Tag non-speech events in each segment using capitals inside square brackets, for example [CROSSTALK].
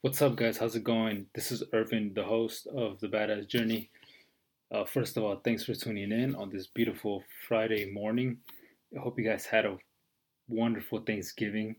What's up, guys? How's it going? This is Irvin, the host of the Badass Journey. Uh, first of all, thanks for tuning in on this beautiful Friday morning. I hope you guys had a wonderful Thanksgiving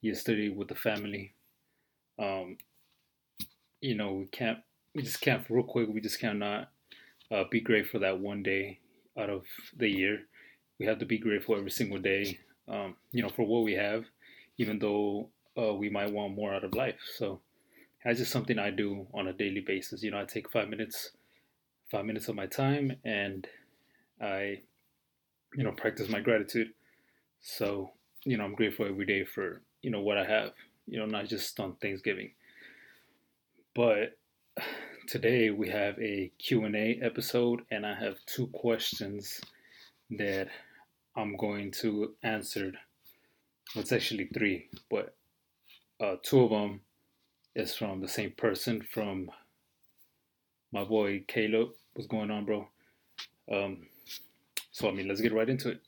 yesterday with the family. Um, you know, we can't, we just can't, real quick, we just cannot uh, be grateful that one day out of the year. We have to be grateful every single day, um, you know, for what we have, even though uh, we might want more out of life. So that's just something I do on a daily basis. You know, I take five minutes, five minutes of my time, and I, you know, practice my gratitude. So, you know, I'm grateful every day for you know what I have. You know, not just on Thanksgiving. But today we have a Q&A episode and I have two questions that I'm going to answer. It's actually three, but uh, two of them is from the same person from my boy Caleb. What's going on, bro? Um, so I mean, let's get right into it.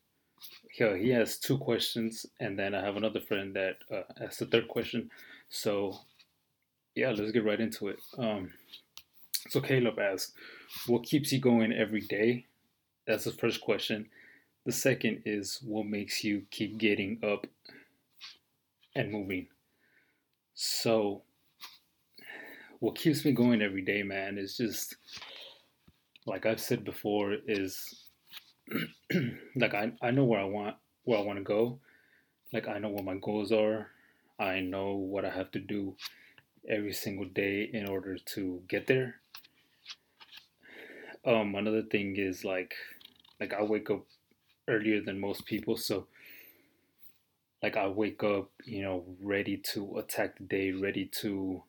Here he has two questions, and then I have another friend that uh, asks the third question. So yeah, let's get right into it. Um, so Caleb asks, "What keeps you going every day?" That's the first question. The second is, "What makes you keep getting up and moving?" So, what keeps me going every day, man, is just like I've said before, is [CLEARS THROAT] like I, I know where I want where I want to go. Like I know what my goals are. I know what I have to do every single day in order to get there. Um, another thing is like, like I wake up earlier than most people, so like I wake up, you know, ready to attack the day, ready to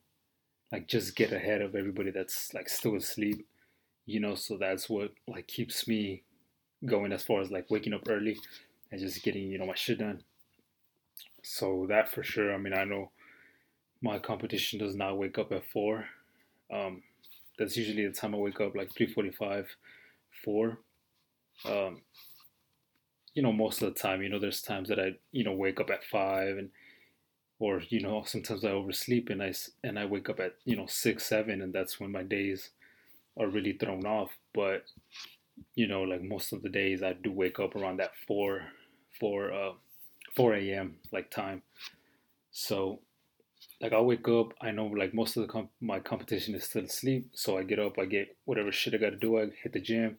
like just get ahead of everybody that's like still asleep, you know. So that's what like keeps me going as far as like waking up early and just getting you know my shit done. So that for sure. I mean, I know my competition does not wake up at four. Um, that's usually the time I wake up, like three forty-five, four. Um, you know, most of the time, you know, there's times that I, you know, wake up at five and, or you know, [LAUGHS] sometimes I oversleep and I and I wake up at you know six, seven, and that's when my days are really thrown off. But you know, like most of the days, I do wake up around that four, four, uh, four a.m. like time. So like I wake up, I know like most of the comp- my competition is still asleep, so I get up, I get whatever shit I got to do, I hit the gym,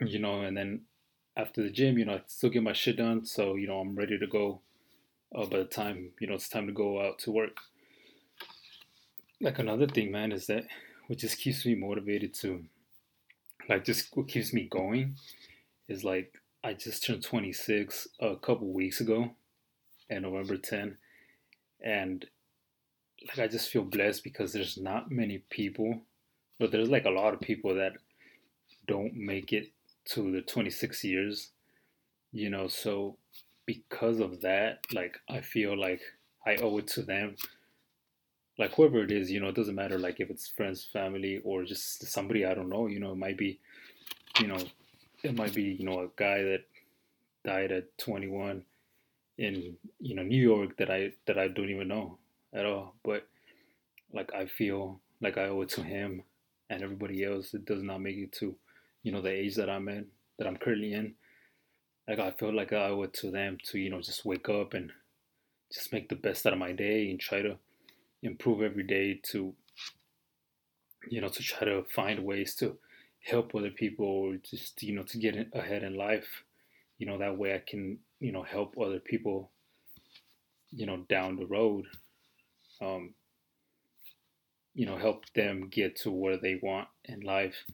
you know, and then after the gym, you know, I still get my shit done, so you know I'm ready to go. Uh, by the time you know it's time to go out to work. Like another thing, man, is that what just keeps me motivated to, like, just what keeps me going, is like I just turned 26 a couple weeks ago, and November 10 and like I just feel blessed because there's not many people, but there's like a lot of people that don't make it to the 26 years, you know. So because of that, like I feel like I owe it to them. Like whoever it is, you know, it doesn't matter. Like if it's friends, family, or just somebody I don't know. You know, it might be, you know, it might be you know a guy that died at 21 in you know New York that I that I don't even know at all. But like I feel like I owe it to him and everybody else that does not make it to you know the age that I'm in that I'm currently in. Like I feel like I owe it to them to you know just wake up and just make the best out of my day and try to improve every day to you know to try to find ways to help other people or just you know to get ahead in life. You know that way i can you know help other people you know down the road um you know help them get to where they want in life.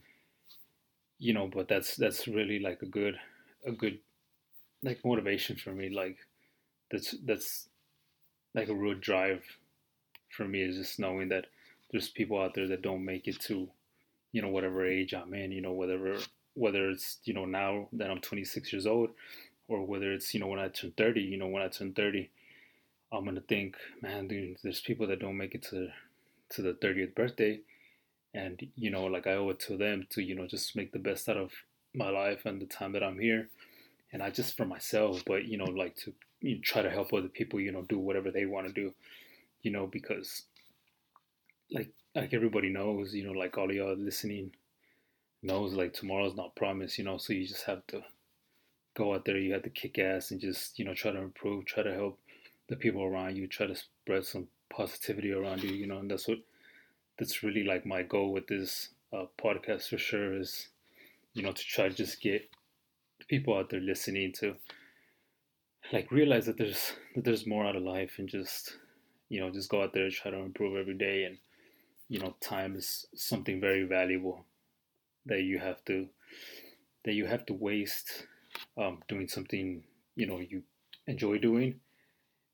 You know but that's that's really like a good a good like motivation for me like that's that's like a real drive for me is just knowing that there's people out there that don't make it to you know whatever age I'm in you know whatever whether it's you know now that I'm 26 years old or whether it's you know when I turn 30 you know when I turn 30 I'm gonna think man dude there's people that don't make it to to the 30th birthday. And you know like I owe it to them to you know just make the best out of my life and the time that I'm here and not just for myself but you know like to you know, try to help other people you know do whatever they want to do you know because like like everybody knows, you know, like all y'all listening knows like tomorrow's not promised, you know, so you just have to go out there, you have to kick ass and just, you know, try to improve, try to help the people around you, try to spread some positivity around you, you know, and that's what that's really like my goal with this uh, podcast for sure is, you know, to try to just get people out there listening to like realize that there's that there's more out of life and just you know just go out there try to improve every day and you know time is something very valuable that you have to that you have to waste um, doing something you know you enjoy doing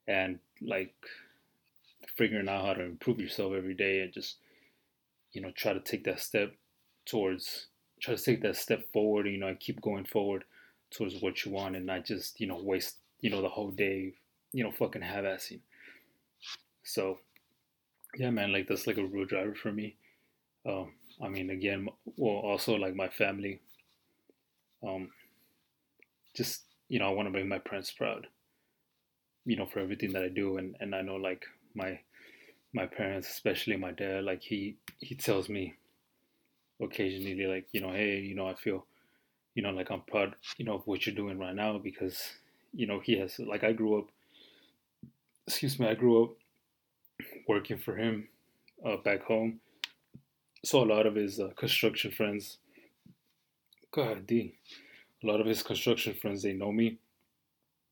and like figuring out how to improve yourself every day and just you know try to take that step towards try to take that step forward you know and keep going forward towards what you want and not just you know waste you know the whole day you know fucking half-assing. So yeah man like that's like a real driver for me. Um i mean again well also like my family. Um just you know i want to make my parents proud you know for everything that i do. And and i know like my my parents especially my dad like he he tells me occasionally like you know hey you know i feel you know like i'm proud you know of what you're doing right now because you know he has like i grew up excuse me i grew up working for him uh, back home. So a lot of his uh, construction friends, God, D, a lot of his construction friends, they know me.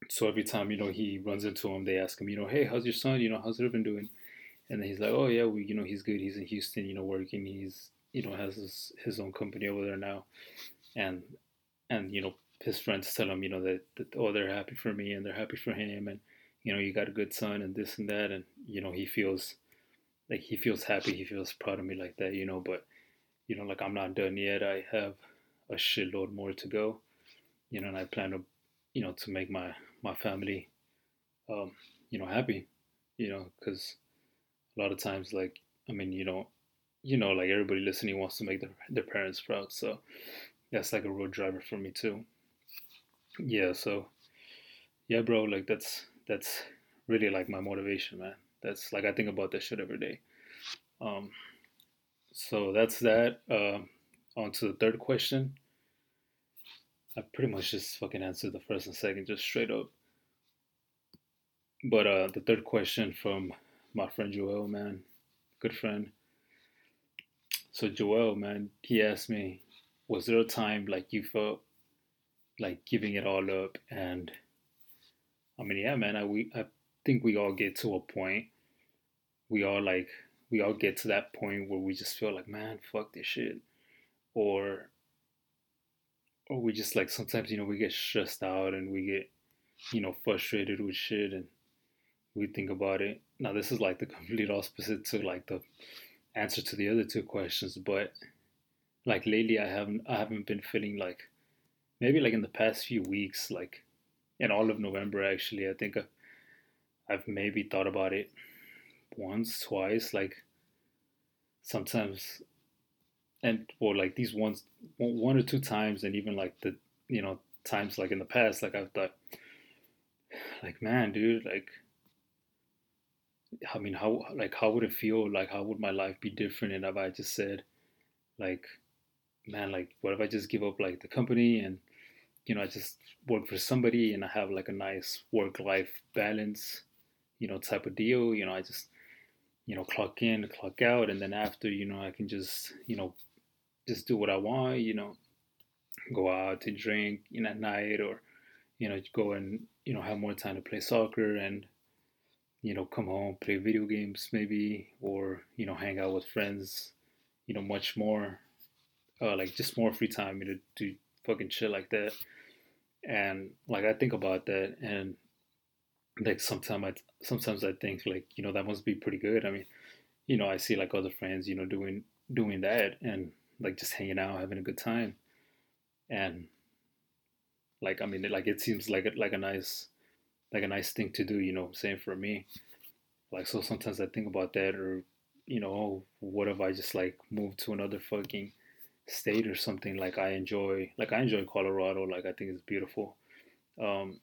So every time, you know, he runs into them, they ask him, you know, hey, how's your son? You know, how's Irvin doing? And he's like, oh, yeah, we, you know, he's good. He's in Houston, you know, working. He's, you know, has his, his own company over there now. And, and, you know, his friends tell him, you know, that, that, oh, they're happy for me and they're happy for him. And, you know, you got a good son and this and that. And, you know, he feels like he feels happy. He feels proud of me like that, you know, but, you know, like I'm not done yet. I have a shitload more to go, you know, and I plan to, you know, to make my, my family, um, you know, happy, you know, because a lot of times, like, I mean, you know, you know, like everybody listening wants to make their, their parents proud. So that's like a road driver for me too. Yeah. So yeah, bro, like that's, that's really like my motivation, man. That's like I think about that shit every day. Um, so that's that. Uh, on to the third question. I pretty much just fucking answered the first and second just straight up. But uh, the third question from my friend Joel, man, good friend. So Joel, man, he asked me, was there a time like you felt like giving it all up and I mean, yeah, man. I we I think we all get to a point. We all like we all get to that point where we just feel like, man, fuck this shit, or or we just like sometimes you know we get stressed out and we get you know frustrated with shit and we think about it. Now this is like the [LAUGHS] complete opposite to like the answer to the other two questions, but like lately I haven't I haven't been feeling like maybe like in the past few weeks like in all of November actually. I think I've maybe thought about it once, twice, like sometimes and or like these ones one or two times and even like the you know times like in the past like I've thought like man dude like I mean how like how would it feel like how would my life be different and if I just said like man like what if I just give up like the company and you know, I just work for somebody and I have like a nice work life balance, you know, type of deal. You know, I just, you know, clock in, clock out, and then after, you know, I can just, you know, just do what I want, you know, go out to drink, know, at night or, you know, go and, you know, have more time to play soccer and, you know, come home, play video games maybe, or, you know, hang out with friends, you know, much more, uh, like just more free time, you know, do fucking shit like that. And like I think about that, and like sometimes I sometimes I think like you know that must be pretty good. I mean, you know I see like other friends you know doing doing that and like just hanging out, having a good time, and like I mean like it seems like a, like a nice like a nice thing to do. You know, same for me. Like so sometimes I think about that or you know, oh, what if I just like move to another fucking state or something like I enjoy like I enjoy Colorado like I think it's beautiful um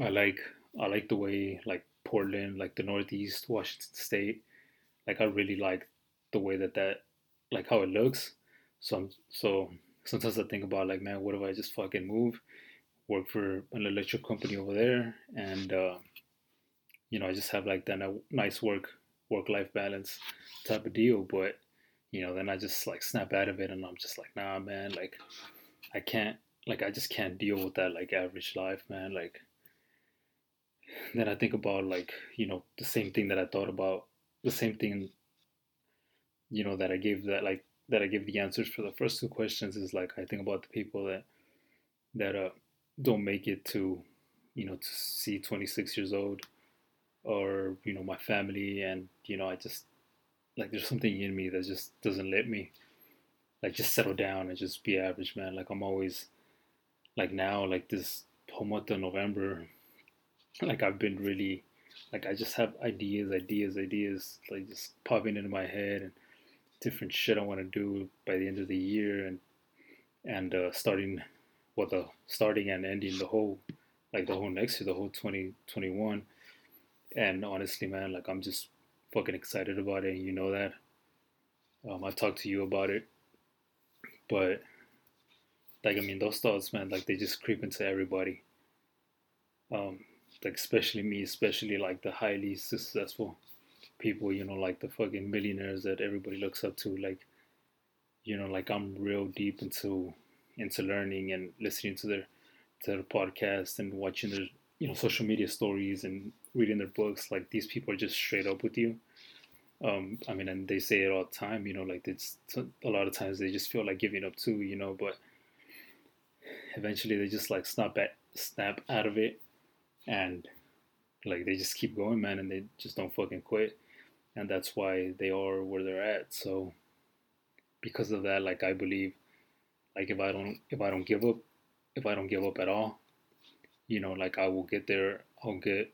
I like I like the way like Portland like the northeast Washington state like I really like the way that that like how it looks. So I'm, so sometimes I think about like, man, what if I just fucking move, work for an electric company over there, and uh, you know I just have like that a nice work work life balance type of deal. But you know then I just like snap out of it, and I'm just like, nah, man, like I can't like I just can't deal with that like average life, man. Like then I think about like you know the same thing that I thought about the same thing you know that I gave that like that I gave the answers for the first two questions is like I think about the people that that uh, don't make it to you know to see 26 years old or you know my family and you know I just like there's something in me that just doesn't let me like just settle down and just be average man. Like I'm always like now like this whole month of November [LAUGHS] like I've been really like I just have ideas ideas ideas like just popping into my head and different shit I want to do by the end of the year and and uh, starting well the starting and ending the whole like the whole next year the whole 2021 and honestly man like I'm just fucking excited about it you know that um, I've talked to you about it but like I mean those thoughts man like they just creep into everybody um like especially me especially like the highly successful people, you know, like the fucking millionaires that everybody looks up to. Like, you know, like I'm real deep into into learning and listening to their to their podcast and watching their you know social media stories and reading their books. Like these people are just straight up with you. Um, I mean, and they say it all the time. You know, like it's a lot of times they just feel like giving up too. You know, but eventually they just like snap at snap out of it and like they just keep going man and they just don't fucking quit and that's why they are where they're at. So because of that, like I believe, like if I don't if I don't give up, if I don't give up at all, you know, like I will get there. I'll get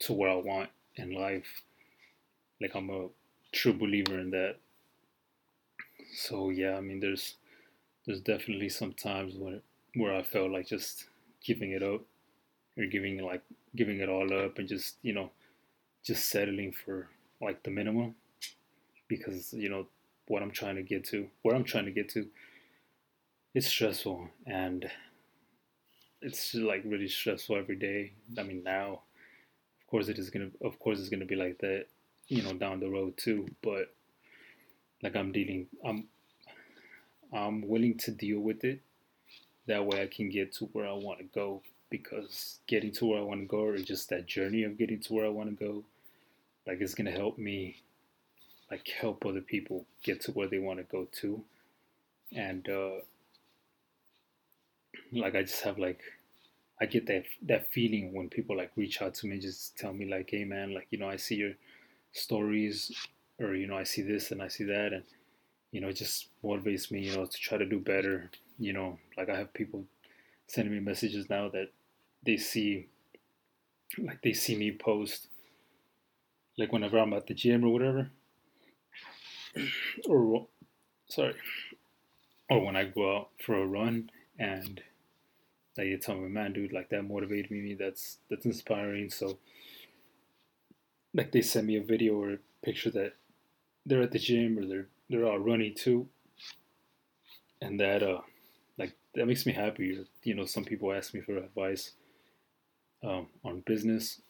to where I want in life. Like I'm a true believer in that. So yeah, I mean, there's there's definitely some times where where I felt like just giving it up or giving like giving it all up and just you know just settling for like the minimum because you know what I'm trying to get to, where I'm trying to get to, it's stressful and it's like really stressful every day. I mean now, of course it is gonna, of course it's gonna be like that, you know, down the road too. But like I'm dealing, I'm, I'm willing to deal with it. That way I can get to where I want to go because getting to where I want to go or just that journey of getting to where I want to go like it's gonna help me like help other people get to where they want to go to and uh like i just have like i get that that feeling when people like reach out to me just tell me like hey man like you know i see your stories or you know i see this and i see that and you know it just motivates me you know to try to do better you know. Like i have people sending me messages now that they see like they see me post like whenever I'm at the gym or whatever, or sorry, or when I go out for a run and like they tell me, man, dude, like that motivated me. That's that's inspiring. So like they send me a video or a picture that they're at the gym or they're they're out running too, and that uh like that makes me happy. You know, some people ask me for advice um, on business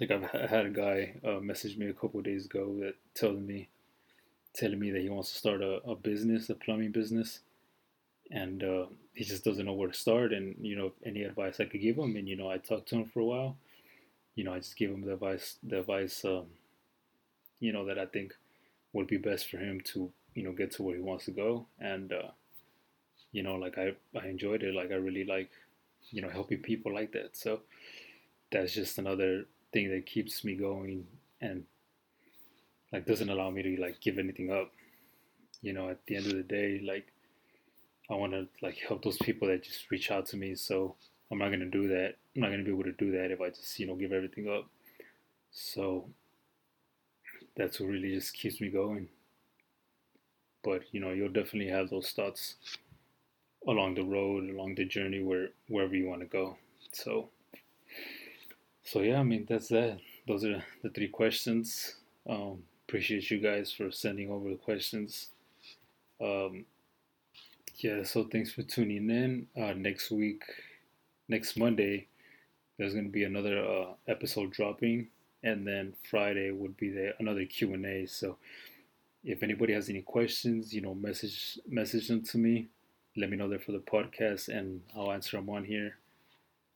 like I've had a guy uh, message me a couple days ago that telling me, telling me that he wants to start a, a business, a plumbing business, and uh, he just doesn't know where to start. And you know, any advice I could give him, and you know, I talked to him for a while. You know, I just gave him the advice, the advice, um, you know, that I think would be best for him to, you know, get to where he wants to go. And uh, you know, like I, I enjoyed it. Like I really like, you know, helping people like that. So that's just another thing that keeps me going and like doesn't allow me to like give anything up. You know, at the end of the day, like I want to like help those people that just reach out to me. So I'm not gonna do that. I'm not gonna be able to do that if I just you know give everything up. So that's what really just keeps me going. But you know, you'll definitely have those thoughts along the road, along the journey, where wherever you want to go. So so yeah, I mean that's that. Those are the three questions. Um, appreciate you guys for sending over the questions. Um, yeah, so thanks for tuning in. Uh, next week, next Monday, there's gonna be another uh, episode dropping, and then Friday would be the another Q and A. So if anybody has any questions, you know, message message them to me. Let me know there for the podcast, and I'll answer them on here.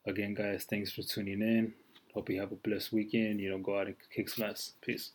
Again, guys, thanks for tuning in. Hope you have a blessed weekend. You know, go out and kick some ass. Peace.